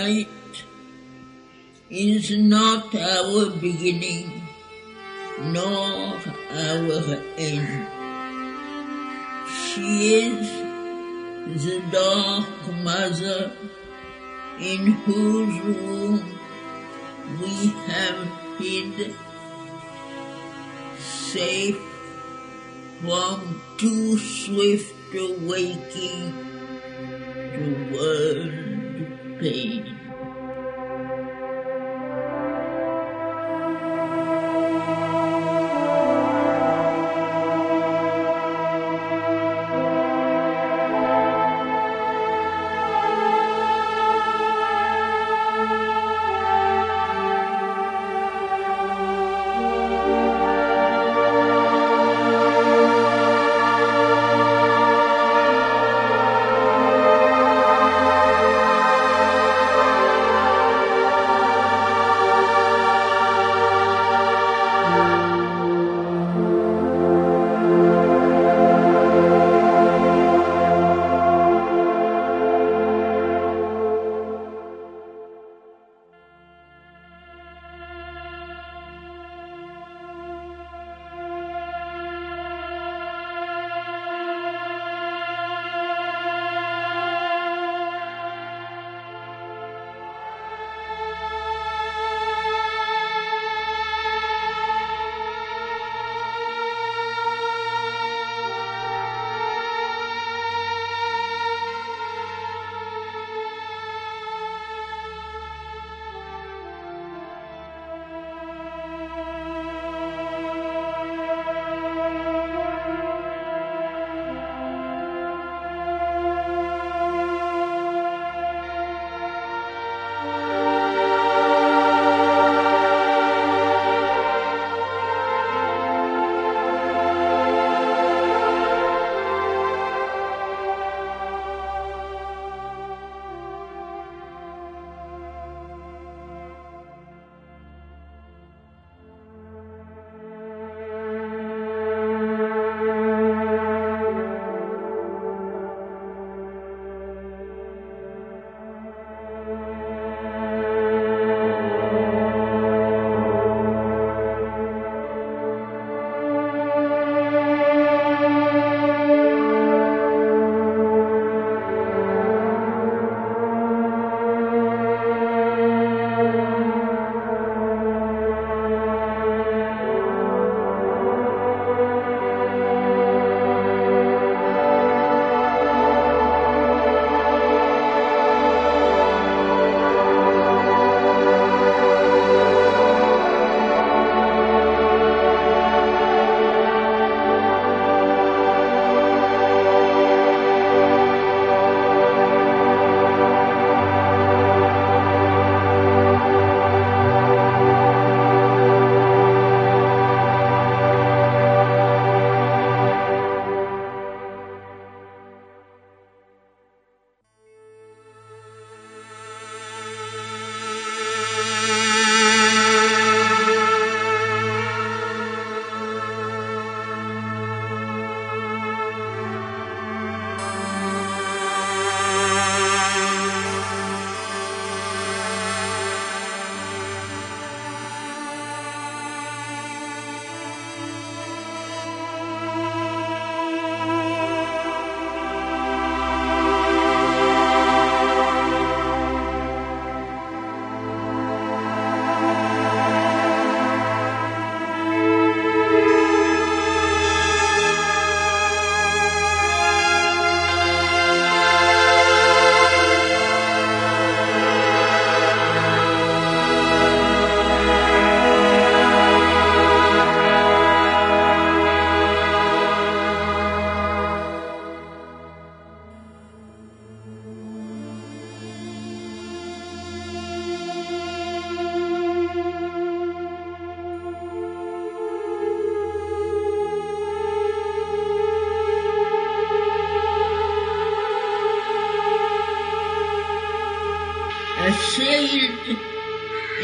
Night is not our beginning, nor our end. She is the dark mother in whose womb we have hid safe from too swift awaking to world pain.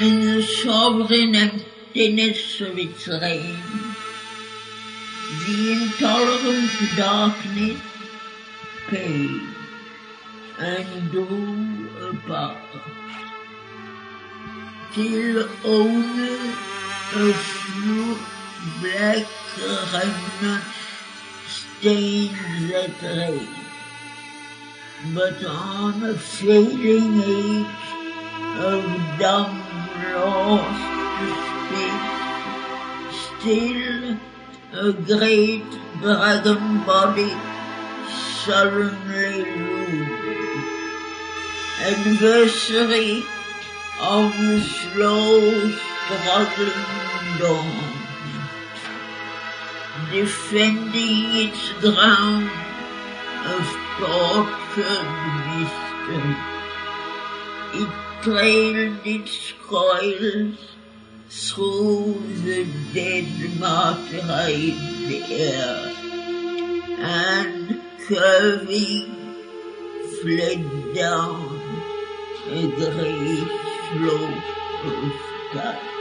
In the sovereign emptiness of its reign. The intolerant darkness paid and drew apart. Till only a few black remnants stains that rain. But on a fading age of dumb lost space, still a great dragon body sullenly loomed. Adversary of the slow struggling dawn, defending its ground of tortured mystery. It trailed its coils through the dead martyr in the air, and curving fled down a grey slope of sky.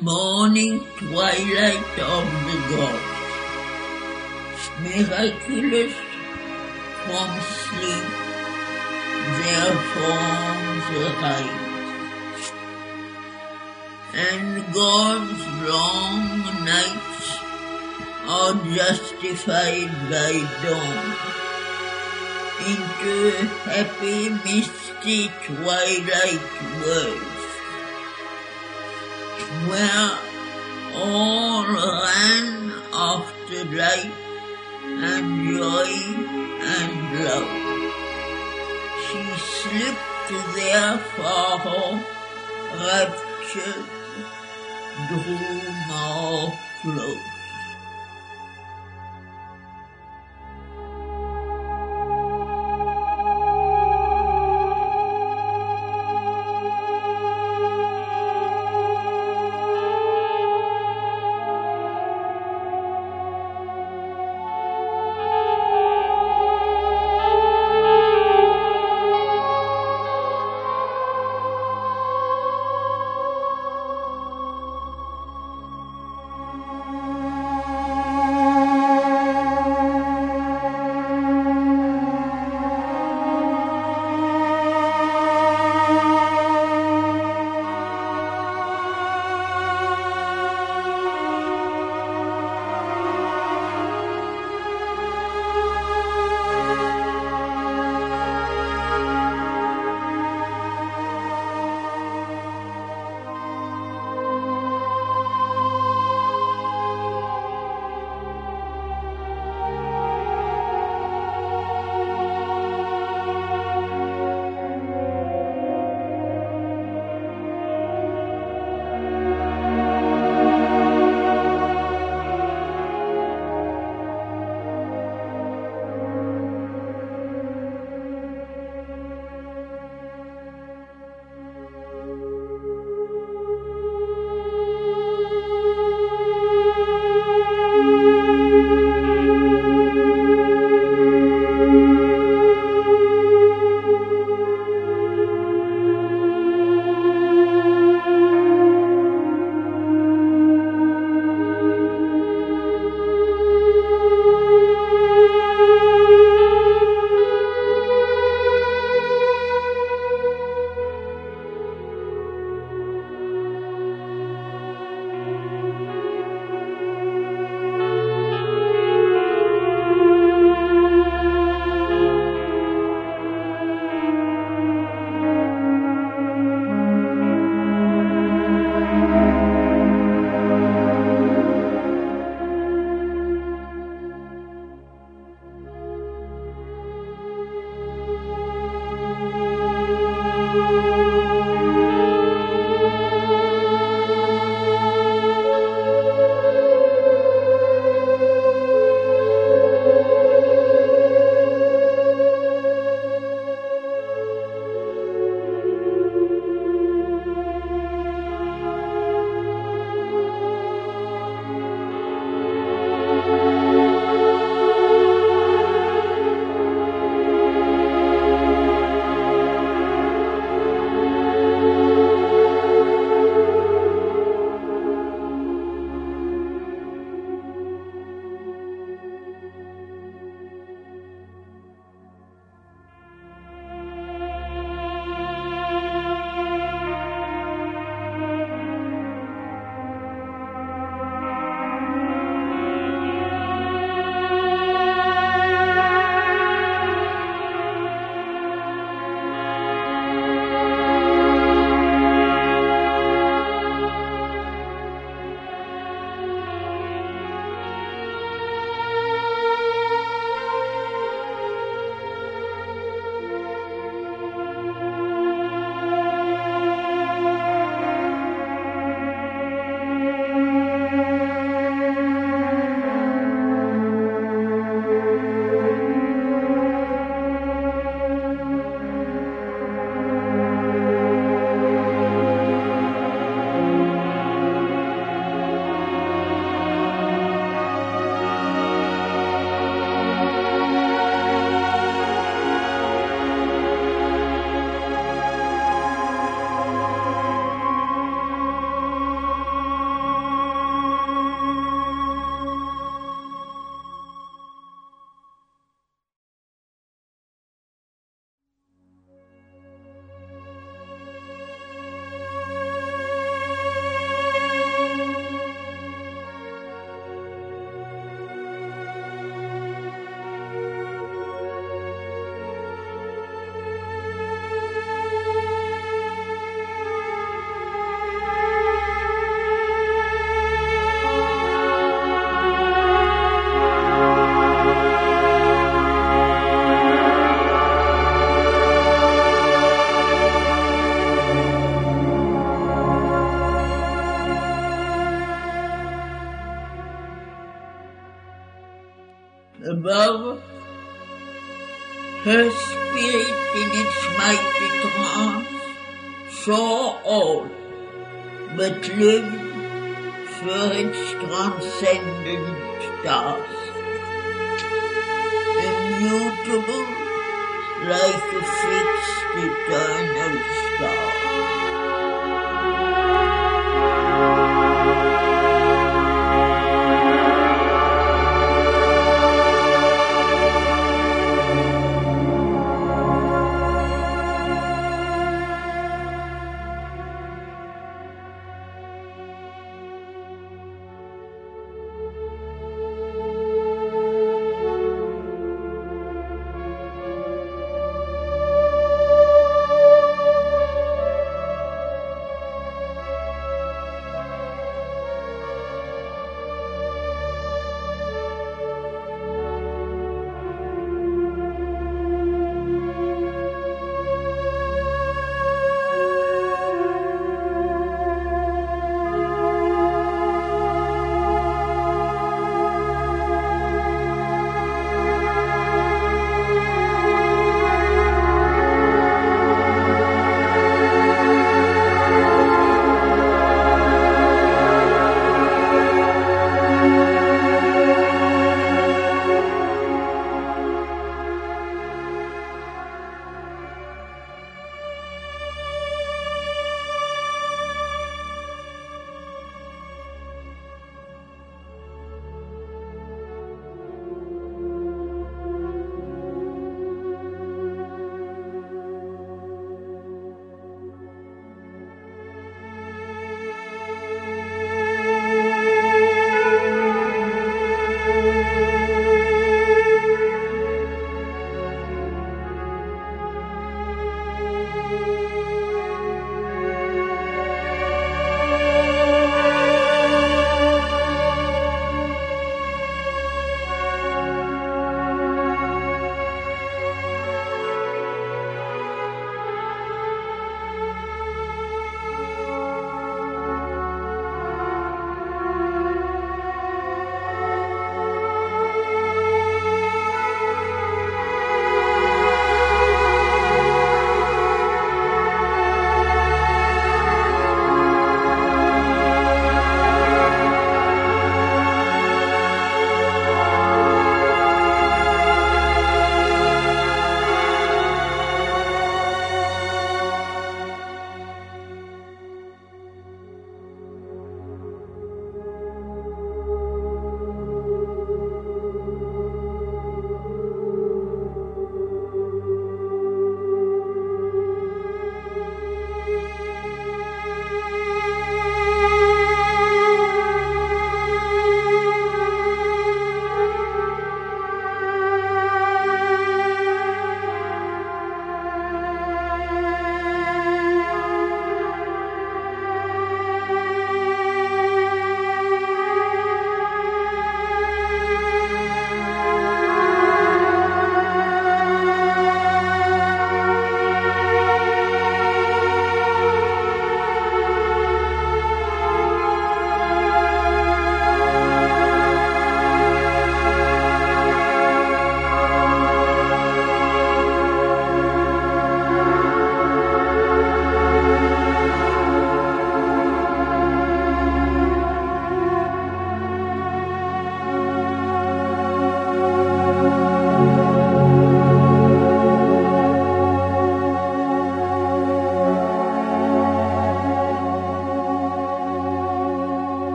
Morning twilight of the gods. Miraculous from sleep, their forms arise. And God's long nights are justified by dawn into happy misty twilight worlds where all ran after light and joy and love. She slipped there for her raptured, drew more close.